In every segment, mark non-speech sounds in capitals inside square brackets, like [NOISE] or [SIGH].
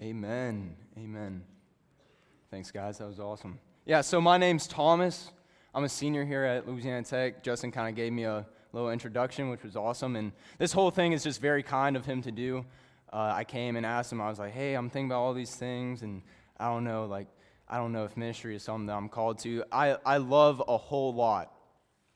Amen. Amen. Thanks, guys. That was awesome. Yeah, so my name's Thomas. I'm a senior here at Louisiana Tech. Justin kind of gave me a little introduction, which was awesome. And this whole thing is just very kind of him to do. Uh, I came and asked him, I was like, hey, I'm thinking about all these things, and I don't know, like, I don't know if ministry is something that I'm called to. I, I love a whole lot.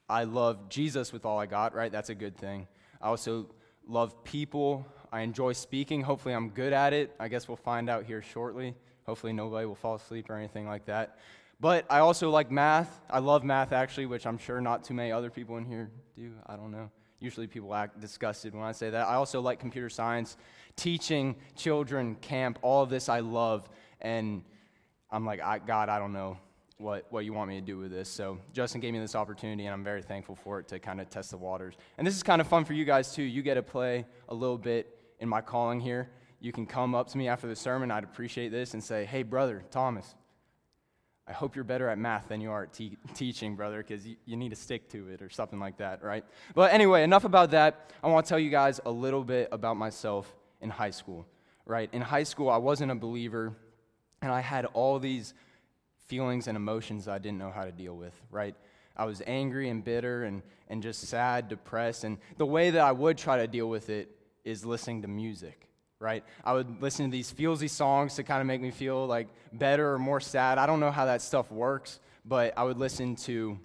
I love Jesus with all I got, right? That's a good thing. I also love people. I enjoy speaking. Hopefully, I'm good at it. I guess we'll find out here shortly. Hopefully, nobody will fall asleep or anything like that. But I also like math. I love math, actually, which I'm sure not too many other people in here do. I don't know. Usually, people act disgusted when I say that. I also like computer science, teaching, children, camp, all of this I love. And I'm like, I, God, I don't know what, what you want me to do with this. So Justin gave me this opportunity, and I'm very thankful for it to kind of test the waters. And this is kind of fun for you guys, too. You get to play a little bit in my calling here. You can come up to me after the sermon. I'd appreciate this and say, hey, brother, Thomas, I hope you're better at math than you are at te- teaching, brother, because you, you need to stick to it or something like that, right? But anyway, enough about that. I want to tell you guys a little bit about myself in high school, right? In high school, I wasn't a believer and I had all these feelings and emotions I didn't know how to deal with, right? I was angry and bitter and, and just sad, depressed. And the way that I would try to deal with it is listening to music, right? I would listen to these feelsy songs to kind of make me feel like better or more sad. I don't know how that stuff works, but I would listen to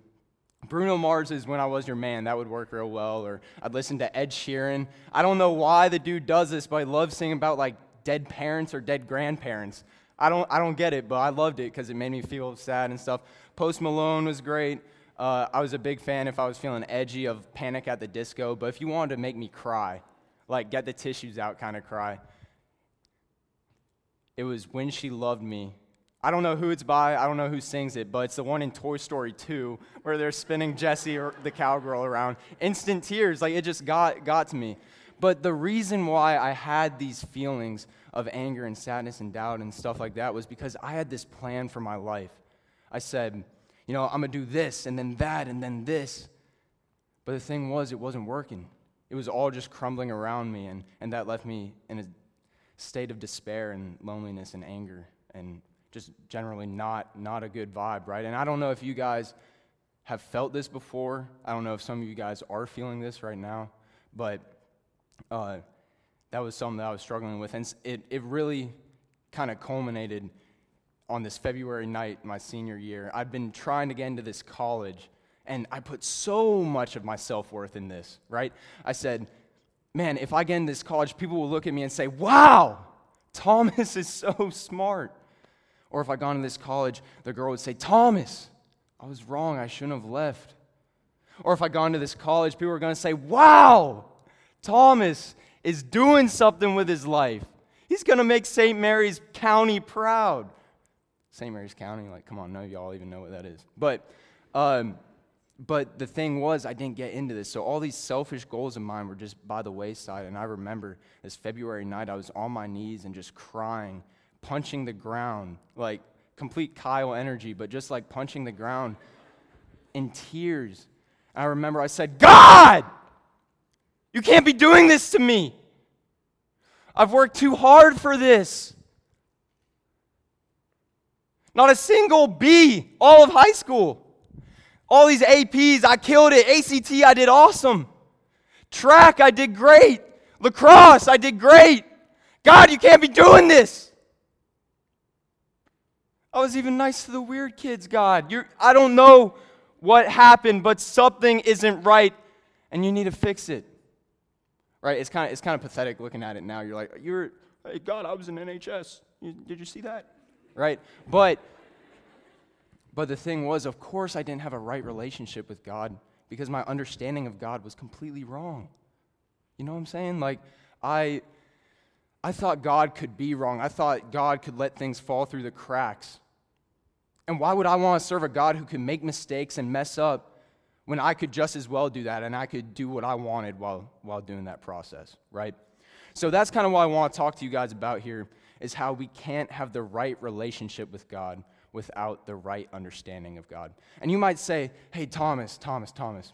Bruno Mars's When I Was Your Man, that would work real well. Or I'd listen to Ed Sheeran. I don't know why the dude does this, but I love singing about like dead parents or dead grandparents. I don't, I don't get it, but I loved it because it made me feel sad and stuff. Post Malone was great. Uh, I was a big fan if I was feeling edgy of Panic at the Disco, but if you wanted to make me cry, like get the tissues out kind of cry, it was When She Loved Me. I don't know who it's by, I don't know who sings it, but it's the one in Toy Story 2 where they're spinning Jessie or the cowgirl around. Instant tears, like it just got, got to me. But the reason why I had these feelings of anger and sadness and doubt and stuff like that was because I had this plan for my life. I said, you know, I'm to do this and then that and then this. But the thing was, it wasn't working. It was all just crumbling around me, and, and that left me in a state of despair and loneliness and anger and just generally not, not a good vibe, right? And I don't know if you guys have felt this before. I don't know if some of you guys are feeling this right now, but uh, that was something that I was struggling with. And it, it really kind of culminated on this February night, my senior year. I'd been trying to get into this college, and I put so much of my self worth in this, right? I said, man, if I get in this college, people will look at me and say, wow, Thomas [LAUGHS] is so smart. Or if I got into this college, the girl would say, Thomas, I was wrong. I shouldn't have left. Or if I got into this college, people are going to say, wow, Thomas is doing something with his life. He's going to make St. Mary's County proud. St. Mary's County, like, come on, none of y'all even know what that is. But, um, but the thing was, I didn't get into this. So all these selfish goals of mine were just by the wayside. And I remember this February night, I was on my knees and just crying, punching the ground, like complete Kyle energy, but just like punching the ground in tears. I remember I said, God! You can't be doing this to me. I've worked too hard for this. Not a single B all of high school. All these APs, I killed it. ACT, I did awesome. Track, I did great. Lacrosse, I did great. God, you can't be doing this. I was even nice to the weird kids, God. You're, I don't know what happened, but something isn't right, and you need to fix it right? It's kind of it's kind of pathetic looking at it now. You're like, you're, hey, God, I was in NHS. You, did you see that? Right? But but the thing was, of course, I didn't have a right relationship with God because my understanding of God was completely wrong. You know what I'm saying? Like I I thought God could be wrong. I thought God could let things fall through the cracks. And why would I want to serve a God who could make mistakes and mess up when I could just as well do that and I could do what I wanted while, while doing that process, right? So that's kind of what I want to talk to you guys about here is how we can't have the right relationship with God without the right understanding of God. And you might say, hey, Thomas, Thomas, Thomas,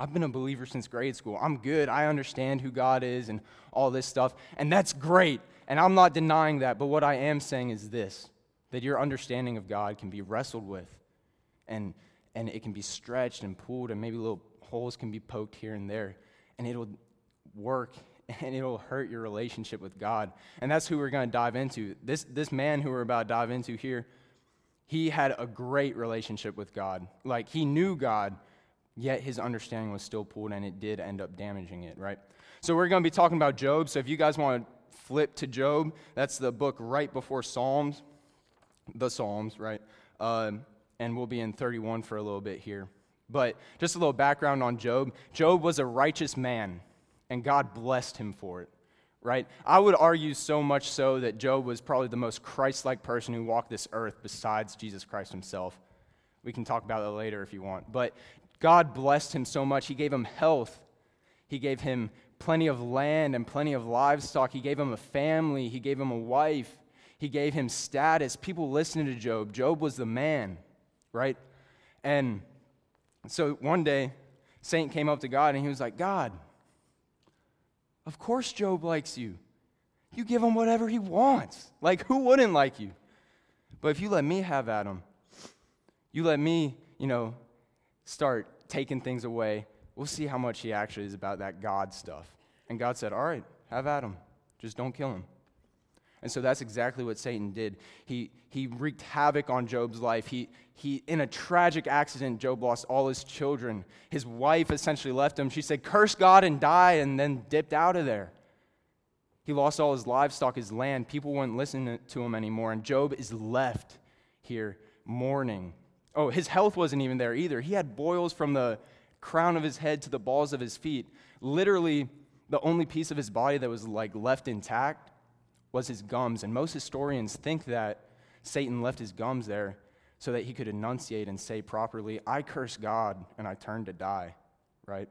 I've been a believer since grade school. I'm good. I understand who God is and all this stuff. And that's great. And I'm not denying that. But what I am saying is this that your understanding of God can be wrestled with and, and it can be stretched and pulled, and maybe little holes can be poked here and there. And it'll work [LAUGHS] and it'll hurt your relationship with God. And that's who we're going to dive into. This, this man who we're about to dive into here, he had a great relationship with God. Like, he knew God, yet his understanding was still pulled, and it did end up damaging it, right? So, we're going to be talking about Job. So, if you guys want to flip to Job, that's the book right before Psalms, the Psalms, right? Um, and we'll be in 31 for a little bit here. But just a little background on Job Job was a righteous man, and God blessed him for it, right? I would argue so much so that Job was probably the most Christ like person who walked this earth besides Jesus Christ himself. We can talk about that later if you want. But God blessed him so much. He gave him health, He gave him plenty of land and plenty of livestock, He gave him a family, He gave him a wife, He gave him status. People listened to Job. Job was the man, right? And so one day, Satan came up to God and he was like, God, of course Job likes you. You give him whatever he wants. Like, who wouldn't like you? But if you let me have him, you let me, you know, start taking things away, we'll see how much he actually is about that God stuff. And God said, All right, have him. Just don't kill him. And so that's exactly what Satan did. He, he wreaked havoc on Job's life. He, he, in a tragic accident, Job lost all his children. His wife essentially left him. She said, Curse God and die, and then dipped out of there. He lost all his livestock, his land. People wouldn't listen to him anymore. And Job is left here mourning. Oh, his health wasn't even there either. He had boils from the crown of his head to the balls of his feet. Literally, the only piece of his body that was like left intact was his gums. And most historians think that Satan left his gums there so that he could enunciate and say properly, I curse God and I turn to die, right?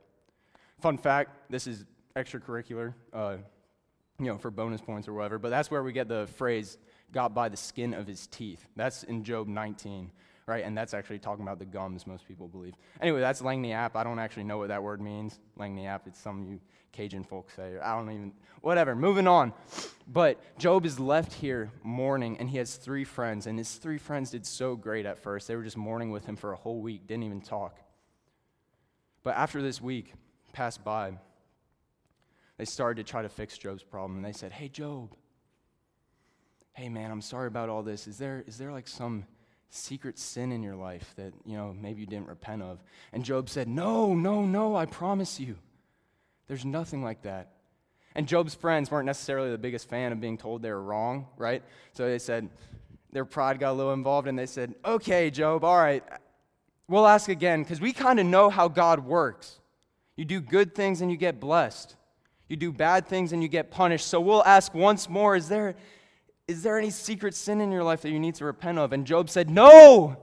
Fun fact this is extracurricular, uh, you know, for bonus points or whatever, but that's where we get the phrase, got by the skin of his teeth. That's in Job 19 right? And that's actually talking about the gums, most people believe. Anyway, that's lagniappe. I don't actually know what that word means. Lagniappe, it's some you Cajun folks say. or I don't even, whatever. Moving on. But Job is left here mourning, and he has three friends. And his three friends did so great at first. They were just mourning with him for a whole week, didn't even talk. But after this week passed by, they started to try to fix Job's problem. And they said, Hey, Job, hey, man, I'm sorry about all this. Is there, is there like some secret sin in your life that, you know, maybe you didn't repent of? And Job said, No, no, no, I promise you. There's nothing like that. And Job's friends weren't necessarily the biggest fan of being told they were wrong, right? So they said, their pride got a little involved, and they said, Okay, Job, all right, we'll ask again, because we kind of know how God works. You do good things and you get blessed. You do bad things and you get punished. So we'll ask once more, is there, is there any secret sin in your life that you need to repent of? And Job said, No,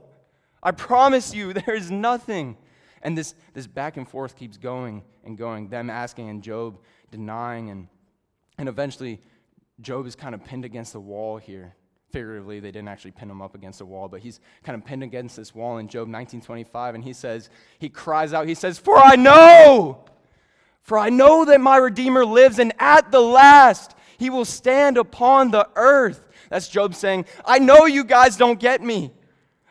I promise you, [LAUGHS] there is nothing. And this, this back and forth keeps going and going, them asking and Job denying. And, and eventually, Job is kind of pinned against the wall here. Figuratively, they didn't actually pin him up against the wall, but he's kind of pinned against this wall in Job 1925. And he says, he cries out, he says, For I know, for I know that my Redeemer lives, and at the last he will stand upon the earth. That's Job saying, I know you guys don't get me.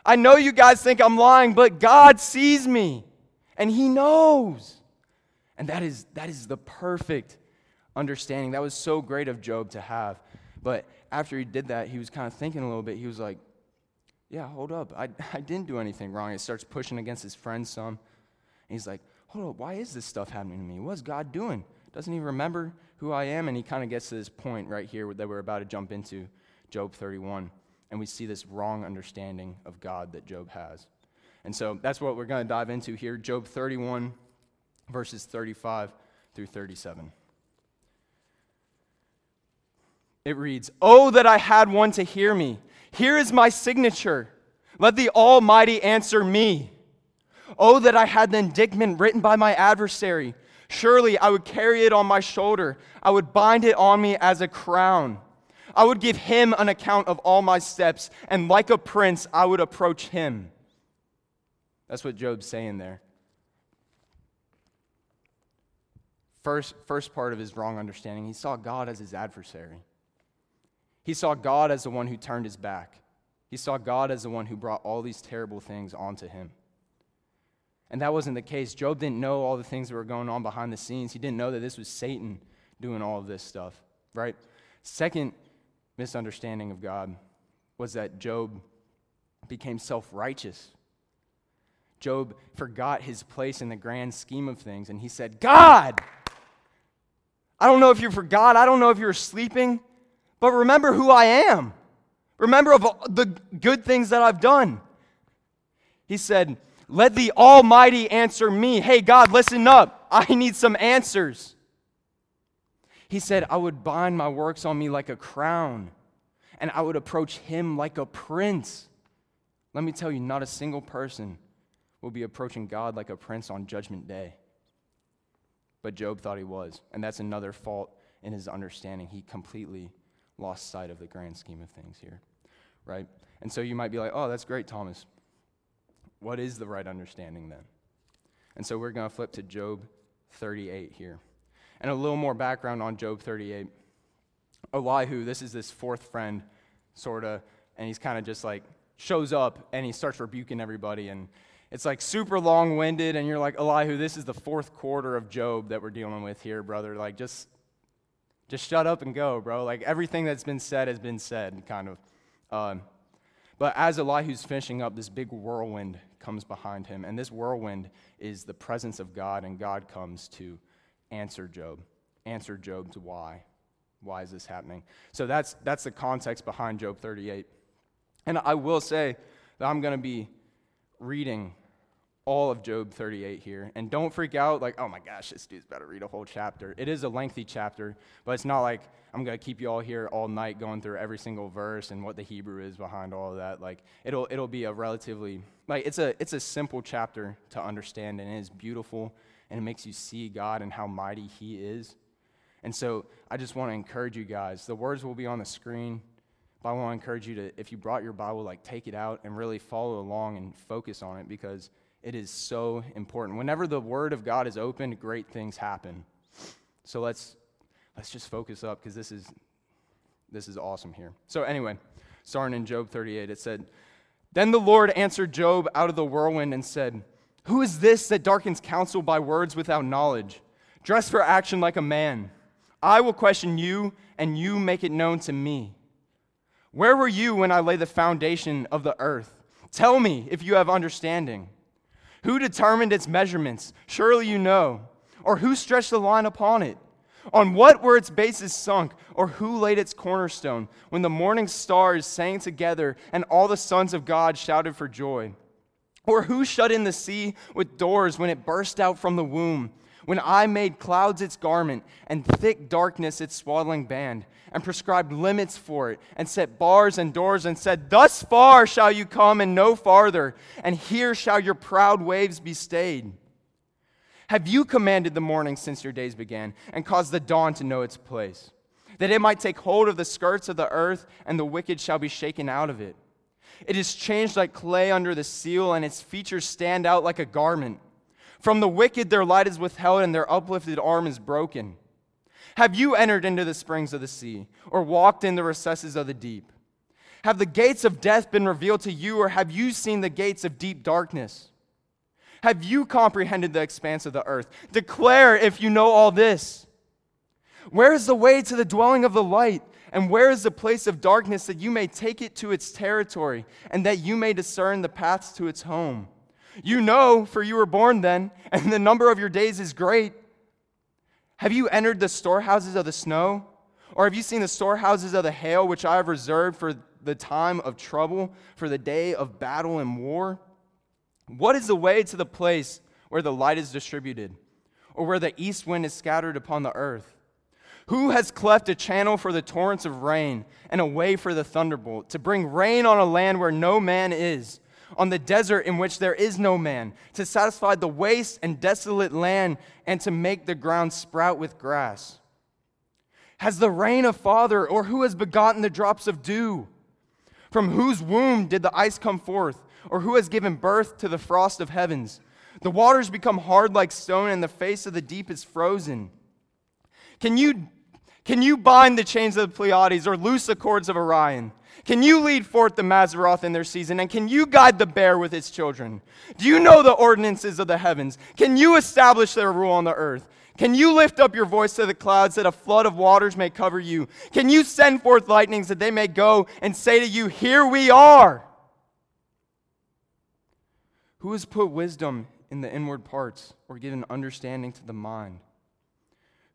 I know you guys think I'm lying, but God sees me and he knows. And that is, that is the perfect understanding. That was so great of Job to have. But after he did that, he was kind of thinking a little bit. He was like, Yeah, hold up. I, [LAUGHS] I didn't do anything wrong. He starts pushing against his friends some. And he's like, Hold up, why is this stuff happening to me? What's God doing? Doesn't he remember who I am? And he kind of gets to this point right here that we're about to jump into, Job 31. And we see this wrong understanding of God that Job has. And so that's what we're going to dive into here Job 31, verses 35 through 37. It reads, Oh, that I had one to hear me. Here is my signature. Let the Almighty answer me. Oh, that I had the indictment written by my adversary. Surely I would carry it on my shoulder. I would bind it on me as a crown. I would give him an account of all my steps, and like a prince, I would approach him. That's what Job's saying there. First, first part of his wrong understanding, he saw God as his adversary. He saw God as the one who turned his back. He saw God as the one who brought all these terrible things onto him. And that wasn't the case. Job didn't know all the things that were going on behind the scenes. He didn't know that this was Satan doing all of this stuff, right? Second misunderstanding of God was that Job became self righteous. Job forgot his place in the grand scheme of things and he said, God, I don't know if you forgot, I don't know if you're sleeping, but remember who I am. Remember of the good things that I've done. He said, Let the Almighty answer me. Hey, God, listen up. I need some answers. He said, I would bind my works on me like a crown, and I would approach him like a prince. Let me tell you, not a single person will be approaching God like a prince on Judgment Day. But Job thought he was, and that's another fault in his understanding. He completely lost sight of the grand scheme of things here, right? And so you might be like, oh, that's great, Thomas. What is the right understanding then? And so we're going to flip to Job 38 here. And a little more background on Job 38. Elihu, this is this fourth friend, sort of, and he's kind of just like shows up and he starts rebuking everybody. And it's like super long winded, and you're like, Elihu, this is the fourth quarter of Job that we're dealing with here, brother. Like, just just shut up and go, bro. Like everything that's been said has been said, kind of. Um, but as Elihu's finishing up, this big whirlwind comes behind him. And this whirlwind is the presence of God, and God comes to answer Job. Answer Job's why. Why is this happening? So that's, that's the context behind Job 38. And I will say that I'm going to be reading all of Job 38 here. And don't freak out like, oh my gosh, this dude's about to read a whole chapter. It is a lengthy chapter, but it's not like I'm going to keep you all here all night going through every single verse and what the Hebrew is behind all of that. Like it'll it'll be a relatively like it's a it's a simple chapter to understand and it is beautiful and it makes you see God and how mighty he is. And so I just want to encourage you guys. The words will be on the screen. But I want to encourage you to, if you brought your Bible, like take it out and really follow along and focus on it because it is so important. Whenever the word of God is opened, great things happen. So let's let's just focus up because this is this is awesome here. So anyway, starting in Job 38, it said, Then the Lord answered Job out of the whirlwind and said, Who is this that darkens counsel by words without knowledge? Dress for action like a man. I will question you, and you make it known to me. Where were you when I laid the foundation of the earth? Tell me if you have understanding. Who determined its measurements? Surely you know. Or who stretched the line upon it? On what were its bases sunk? Or who laid its cornerstone? When the morning stars sang together and all the sons of God shouted for joy? Or who shut in the sea with doors when it burst out from the womb? When I made clouds its garment and thick darkness its swaddling band, and prescribed limits for it, and set bars and doors, and said, Thus far shall you come and no farther, and here shall your proud waves be stayed. Have you commanded the morning since your days began, and caused the dawn to know its place, that it might take hold of the skirts of the earth, and the wicked shall be shaken out of it? It is changed like clay under the seal, and its features stand out like a garment. From the wicked their light is withheld, and their uplifted arm is broken. Have you entered into the springs of the sea, or walked in the recesses of the deep? Have the gates of death been revealed to you, or have you seen the gates of deep darkness? Have you comprehended the expanse of the earth? Declare if you know all this. Where is the way to the dwelling of the light? And where is the place of darkness that you may take it to its territory, and that you may discern the paths to its home? You know, for you were born then, and the number of your days is great. Have you entered the storehouses of the snow? Or have you seen the storehouses of the hail, which I have reserved for the time of trouble, for the day of battle and war? What is the way to the place where the light is distributed, or where the east wind is scattered upon the earth? Who has cleft a channel for the torrents of rain, and a way for the thunderbolt, to bring rain on a land where no man is? On the desert in which there is no man, to satisfy the waste and desolate land, and to make the ground sprout with grass? Has the rain a father, or who has begotten the drops of dew? From whose womb did the ice come forth, or who has given birth to the frost of heavens? The waters become hard like stone, and the face of the deep is frozen. Can you, can you bind the chains of the Pleiades or loose the cords of Orion? Can you lead forth the Mazzaroth in their season? And can you guide the bear with its children? Do you know the ordinances of the heavens? Can you establish their rule on the earth? Can you lift up your voice to the clouds that a flood of waters may cover you? Can you send forth lightnings that they may go and say to you, Here we are? Who has put wisdom in the inward parts or given understanding to the mind?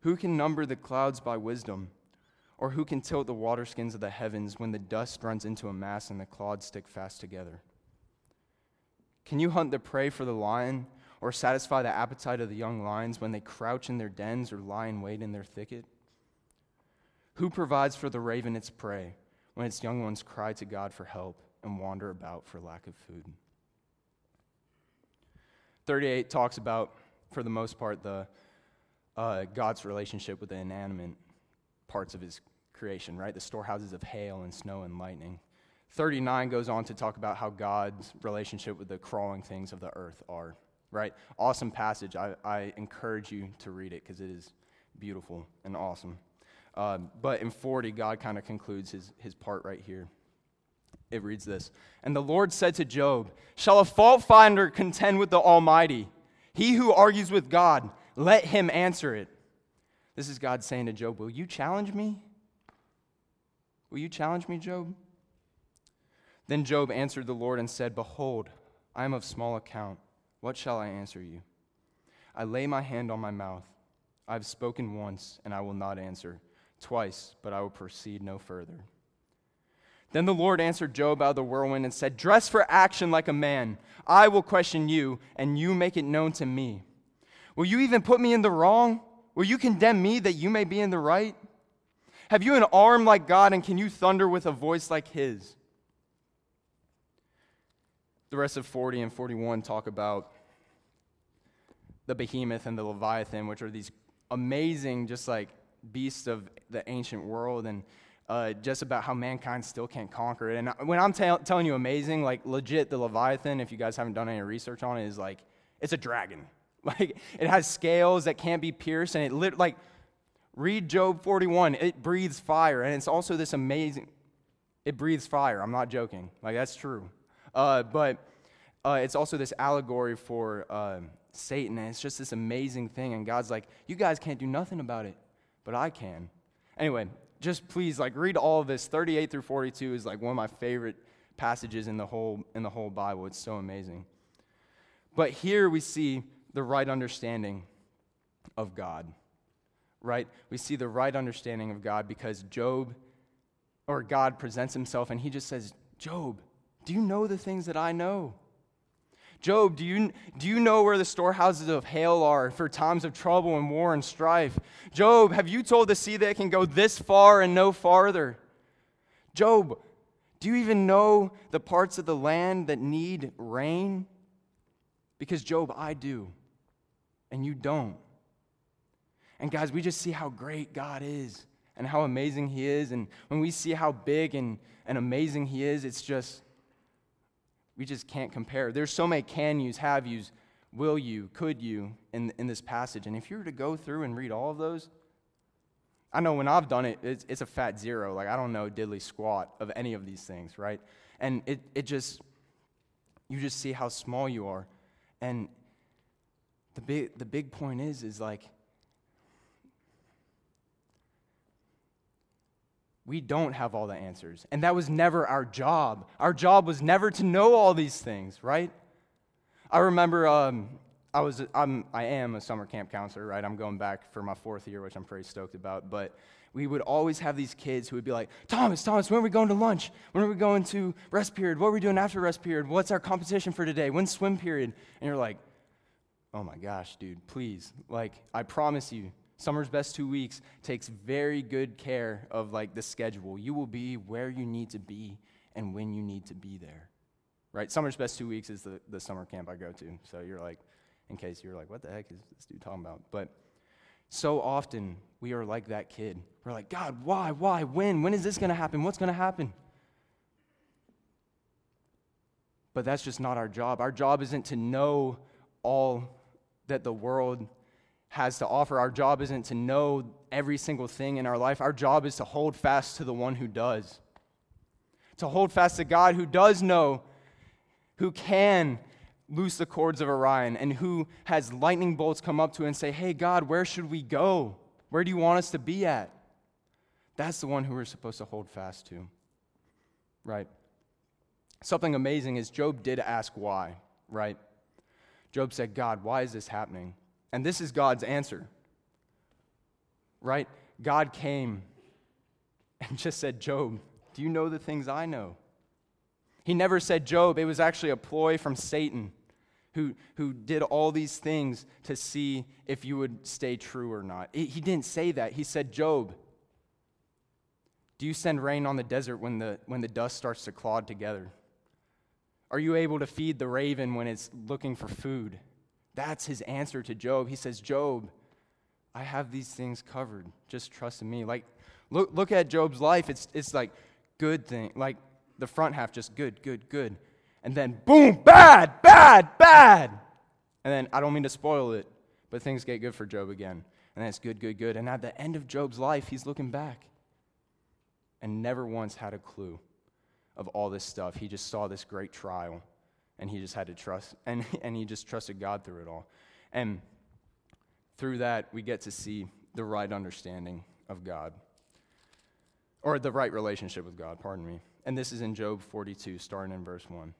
Who can number the clouds by wisdom? Or who can tilt the waterskins of the heavens when the dust runs into a mass and the clods stick fast together? Can you hunt the prey for the lion or satisfy the appetite of the young lions when they crouch in their dens or lie in wait in their thicket? Who provides for the raven its prey when its young ones cry to God for help and wander about for lack of food? 38 talks about, for the most part, the uh, God's relationship with the inanimate parts of his creation, right? The storehouses of hail and snow and lightning. 39 goes on to talk about how God's relationship with the crawling things of the earth are, right? Awesome passage. I, I encourage you to read it because it is beautiful and awesome. Uh, but in 40, God kind of concludes his, his part right here. It reads this And the Lord said to Job, Shall a fault finder contend with the Almighty? He who argues with God, let him answer it. This is God saying to Job, Will you challenge me? Will you challenge me, Job? Then Job answered the Lord and said, Behold, I am of small account. What shall I answer you? I lay my hand on my mouth. I have spoken once, and I will not answer. Twice, but I will proceed no further. Then the Lord answered Job out of the whirlwind and said, Dress for action like a man. I will question you, and you make it known to me. Will you even put me in the wrong? Will you condemn me that you may be in the right? Have you an arm like God, and can you thunder with a voice like his? The rest of 40 and 41 talk about the behemoth and the leviathan, which are these amazing, just like beasts of the ancient world, and uh, just about how mankind still can't conquer it. And when I'm telling you amazing, like legit, the leviathan, if you guys haven't done any research on it, is like it's a dragon. [LAUGHS] Like it has scales that can't be pierced, and it lit, like read Job 41. It breathes fire, and it's also this amazing. It breathes fire. I'm not joking. Like that's true. Uh, but uh, it's also this allegory for uh, Satan, and it's just this amazing thing. And God's like, you guys can't do nothing about it, but I can. Anyway, just please like read all of this. 38 through 42 is like one of my favorite passages in the whole in the whole Bible. It's so amazing. But here we see the right understanding of God, right? We see the right understanding of God because Job, or God, presents himself and he just says, Job, do you know the things that I know? Job, do you, do you know where the storehouses of hail are for times of trouble and war and strife? Job, have you told the sea that it can go this far and no farther? Job, do you even know the parts of the land that need rain? Because, Job, I do and you don't. And guys, we just see how great God is and how amazing He is. And when we see how big and, and amazing He is, it's just, we just can't compare. There's so many can yous, have yous, will you, could you in, in this passage. And if you were to go through and read all of those, I know when I've done it, it's, it's a fat zero. Like, I don't know diddly squat of any of these things, right? And it, it just, you just see how small you are. And the big, the big point is, is like, we don't have all the answers. And that was never our job. Our job was never to know all these things, right? I remember um, I, was, I'm, I am a summer camp counselor, right? I'm going back for my fourth year, which I'm pretty stoked about. But we would always have these kids who would be like, Thomas, Thomas, when are we going to lunch? When are we going to rest period? What are we doing after rest period? What's our competition for today? When's swim period? And you're like, Oh my gosh, dude, please. Like, I promise you, Summer's Best Two Weeks takes very good care of like the schedule. You will be where you need to be and when you need to be there. Right? Summer's Best Two Weeks is the, the summer camp I go to. So you're like, in case you're like, what the heck is this dude talking about? But so often we are like that kid. We're like, God, why, why, when? When is this going to happen? What's going to happen? But that's just not our job. Our job isn't to know all that the world has to offer. Our job isn't to know every single thing in our life. Our job is to hold fast to the one who does. To hold fast to God who does know, who can loose the cords of Orion, and who has lightning bolts come up to and say, Hey, God, where should we go? Where do you want us to be at? That's the one who we're supposed to hold fast to. Right? Something amazing is Job did ask why, right? Job said, God, why is this happening? And this is God's answer, right? God came and just said, Job, do you know the things I know? He never said Job. It was actually a ploy from Satan who, who did all these things to see if you would stay true or not. He didn't say that. He said, Job, do you send rain on the desert when the, when the dust starts to clod together? Are you able to feed the raven when it's looking for food? That's his answer to Job. He says, Job, I have these things covered. Just trust in me. Like, look, look at Job's life. It's, it's like good thing. Like the front half, just good, good, good. And then boom, bad, bad, bad. And then I don't mean to spoil it, but things get good for Job again. And then it's good, good, good. And at the end of Job's life, he's looking back and never once had a clue of all this stuff. He just saw this great trial and he just had to trust, and, [LAUGHS] and he just trusted God through it all. And through that, we get to see the right understanding of God, or the right relationship with God, pardon me. And this is in Job 42, starting in verse 1.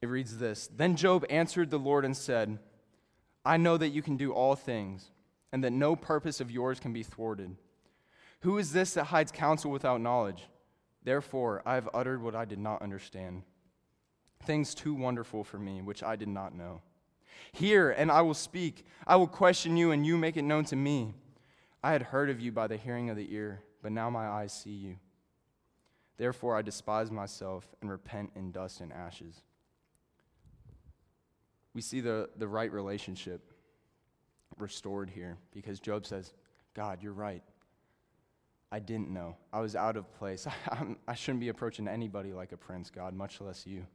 It reads this Then Job answered the Lord and said, I know that you can do all things, and that no purpose of yours can be thwarted. Who is this that hides counsel without knowledge? Therefore, I have uttered what I did not understand, things too wonderful for me, which I did not know. Hear, and I will speak. I will question you, and you make it known to me. I had heard of you by the hearing of the ear, but now my eyes see you. Therefore, I despise myself and repent in dust and ashes. We see the, the right relationship restored here because Job says, God, you're right. I didn't know. I was out of place. [LAUGHS] I, I shouldn't be approaching anybody like a prince, God, much less you.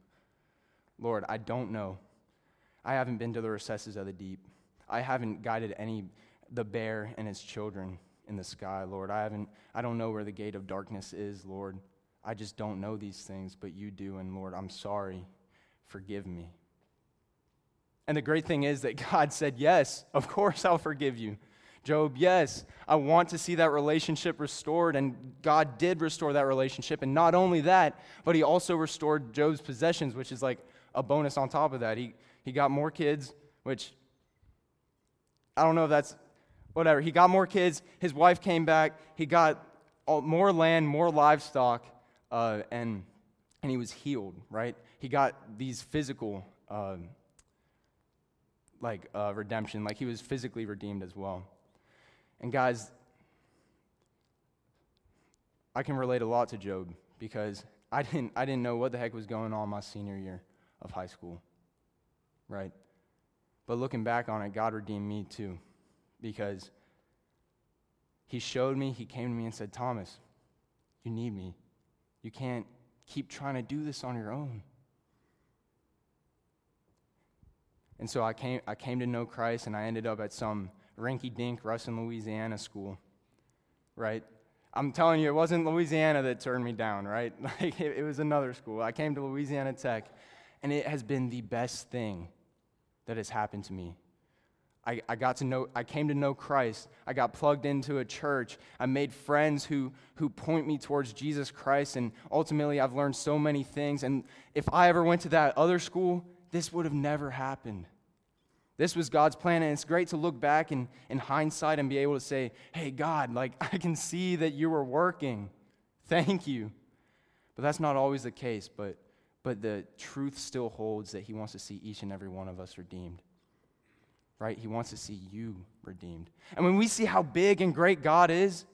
Lord, I don't know. I haven't been to the recesses of the deep. I haven't guided any the bear and its children in the sky, Lord. I haven't I don't know where the gate of darkness is, Lord. I just don't know these things, but you do, and Lord, I'm sorry. Forgive me. And the great thing is that [LAUGHS] God said, Yes, of course I'll forgive you. Job, yes, I want to see that relationship restored, and God did restore that relationship. And not only that, but He also restored Job's possessions, which is like a bonus on top of that. He, he got more kids, which I don't know if that's whatever. He got more kids. His wife came back. He got more land, more livestock, uh, and, and he was healed, right? He got these physical, uh, like, uh, redemption. Like, he was physically redeemed as well. And guys, I can relate a lot to Job because I didn't, I didn't know what the heck was going on my senior year of high school, right? But looking back on it, God redeemed me too because He showed me, He came to me and said, Thomas, you need me. You can't keep trying to do this on your own. And so I came, I came to know Christ and I ended up at some rinky dink Ruston, Louisiana school, right? I'm telling you, it wasn't Louisiana that turned me down, right? [LAUGHS] Like, it, it was another school. I came to Louisiana Tech, and it has been the best thing that has happened to me. I, I got to know, I came to know Christ. I got plugged into a church. I made friends who, who point me towards Jesus Christ, and ultimately I've learned so many things. And if I ever went to that other school, this would have never happened. This was God's plan, and it's great to look back in, in hindsight and be able to say, hey, God, like, [LAUGHS] I can see that you were working. Thank you. But that's not always the case, but, but the truth still holds that He wants to see each and every one of us redeemed. Right? He wants to see you redeemed. And when we see how big and great God is,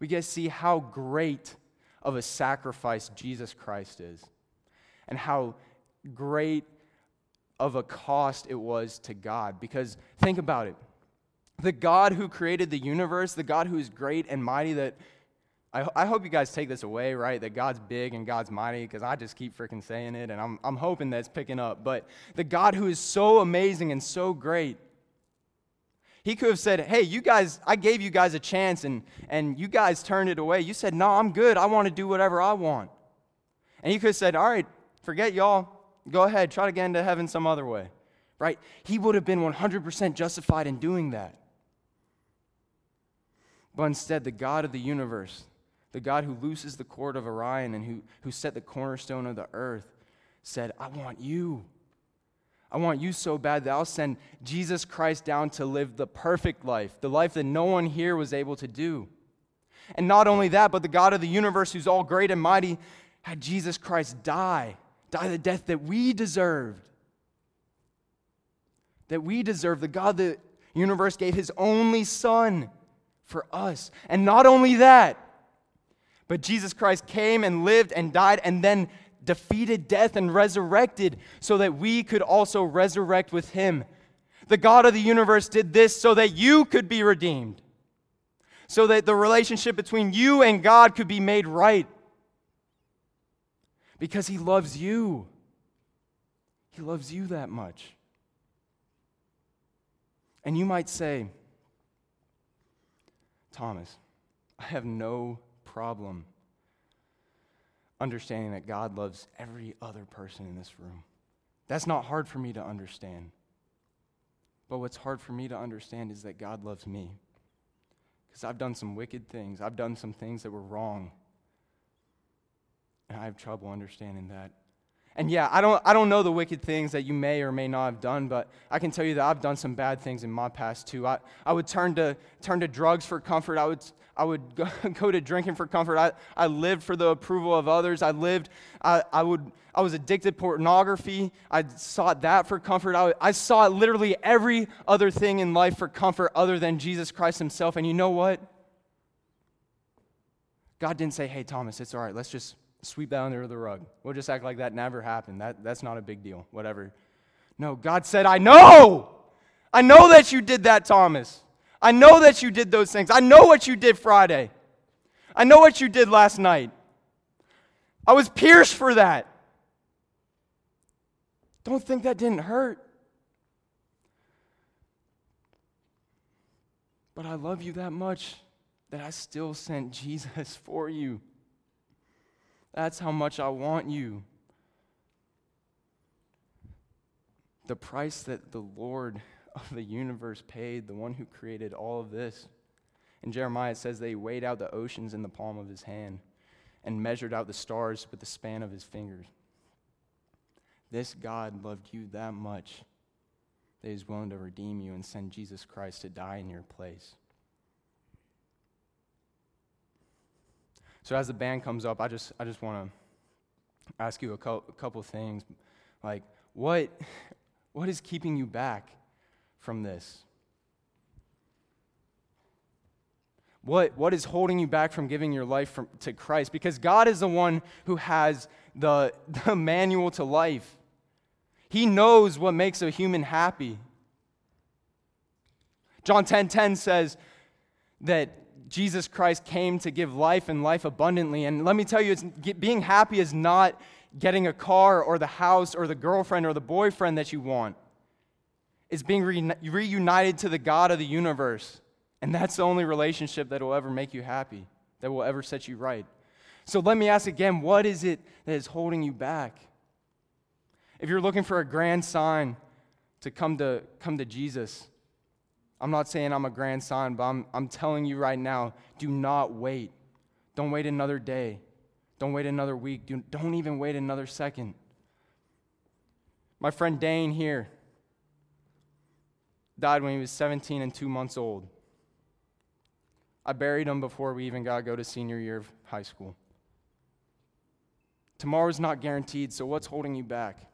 we get to see how great of a sacrifice Jesus Christ is, and how great of a cost it was to God. Because think about it the God who created the universe, the God who is great and mighty, that I, I hope you guys take this away, right? That God's big and God's mighty, because I just keep freaking saying it, and I'm, I'm hoping that it's picking up. But the God who is so amazing and so great, he could have said, Hey, you guys, I gave you guys a chance, and, and you guys turned it away. You said, No, I'm good. I want to do whatever I want. And he could have said, All right, forget y'all. Go ahead, try to get into heaven some other way. Right? He would have been 100% justified in doing that. But instead, the God of the universe, the God who looses the cord of Orion and who, who set the cornerstone of the earth, said, I want you. I want you so bad that I'll send Jesus Christ down to live the perfect life, the life that no one here was able to do. And not only that, but the God of the universe, who's all great and mighty, had Jesus Christ die, die the death that we deserved. That we deserve. The God the universe gave his only Son for us. And not only that, but Jesus Christ came and lived and died and then defeated death and resurrected so that we could also resurrect with him. The God of the universe did this so that you could be redeemed, so that the relationship between you and God could be made right. Because he loves you. He loves you that much. And you might say, Thomas, I have no problem understanding that God loves every other person in this room. That's not hard for me to understand. But what's hard for me to understand is that God loves me. Because I've done some wicked things, I've done some things that were wrong. And I have trouble understanding that. And yeah, I don't, I don't know the wicked things that you may or may not have done, but I can tell you that I've done some bad things in my past too. I, I would turn to, turn to drugs for comfort. I would, I would [LAUGHS] go, to drinking for comfort. I, I lived for the approval of others. I lived, I, I, would, I was addicted to pornography. I sought that for comfort. I, I sought literally every other thing in life for comfort other than Jesus Christ himself. And you know what? God didn't say, hey, Thomas, it's all right. Let's just sweep that under the rug. We'll just act like that never happened. That, that's not a big deal, whatever. No, God said, I know. I know that you did that, Thomas. I know that you did those things. I know what you did Friday. I know what you did last night. I was pierced for that. Don't think that didn't hurt. But I love you that much that I still sent [LAUGHS] Jesus for you. That's how much I want you. The price that the Lord [LAUGHS] of the universe paid, the one who created all of this. In Jeremiah, says they weighed out the oceans in the palm of his hand and measured out the stars with the span of his fingers. This God loved you that much that he's willing to redeem you and send Jesus Christ to die in your place. So as the band comes up, I just I just want to ask you a, co- a couple things, like what what is keeping you back from this? What, what is holding you back from giving your life from, to Christ? Because God is the one who has the, [LAUGHS] the manual to life. He knows what makes a human happy. John 10:10 10, 10 says that Jesus Christ came to give life and life abundantly. And let me tell you, being happy is not getting a car or the house or the girlfriend or the boyfriend that you want. It's being re- reunited to the God of the universe. And that's the only relationship that will ever make you happy, that will ever set you right. So let me ask again what is it that is holding you back? If you're looking for a grand sign to come to, come to Jesus, I'm not saying I'm a grandson, but I'm, I'm telling you right now do not wait. Don't wait another day. Don't wait another week. Do, don't even wait another second. My friend Dane here died when he was 17 and two months old. I buried him before we even got to go to senior year of high school. Tomorrow's not guaranteed, so what's holding you back?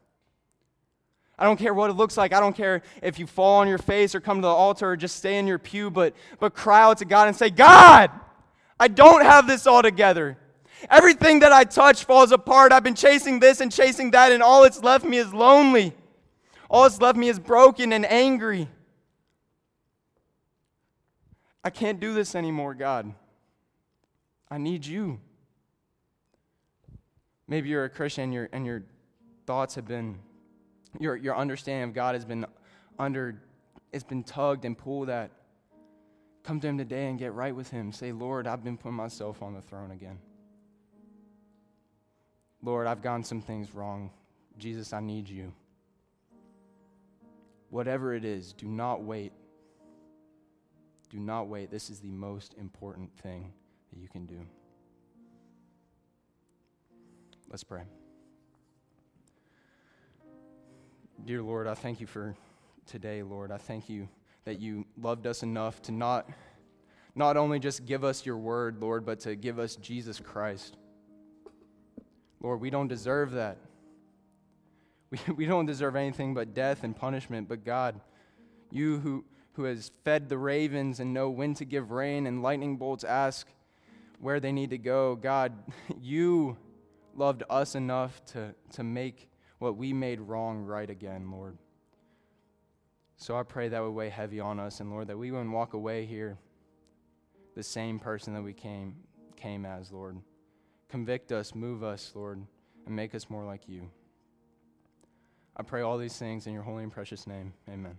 I don't care what it looks like. I don't care if you fall on your face or come to the altar or just stay in your pew, but, but cry out to God and say, God, I don't have this all together. Everything that I touch falls apart. I've been chasing this and chasing that, and all it's left me is lonely. All it's left me is broken and angry. I can't do this anymore, God. I need you. Maybe you're a Christian and your, and your thoughts have been, your, your understanding of God has been under, it's been tugged and pulled at. Come to Him today and get right with Him. Say, Lord, I've been putting myself on the throne again. Lord, I've gotten some things wrong. Jesus, I need you. Whatever it is, do not wait. Do not wait. This is the most important thing that you can do. Let's pray. Dear Lord, I thank you for today, Lord. I thank you that you loved us enough to not, not only just give us your word, Lord, but to give us Jesus Christ. Lord, we don't deserve that. [LAUGHS] We, we don't deserve anything but death and punishment. But God, you who, who has fed the ravens and know when to give rain and lightning bolts ask where they need to go, God, [LAUGHS] you loved us enough to, to make what we made wrong right again, Lord. So I pray that would weigh heavy on us, and Lord, that we wouldn't walk away here the same person that we came, came as, Lord. Convict us, move us, Lord, and make us more like you. I pray all these things in your holy and precious name. Amen.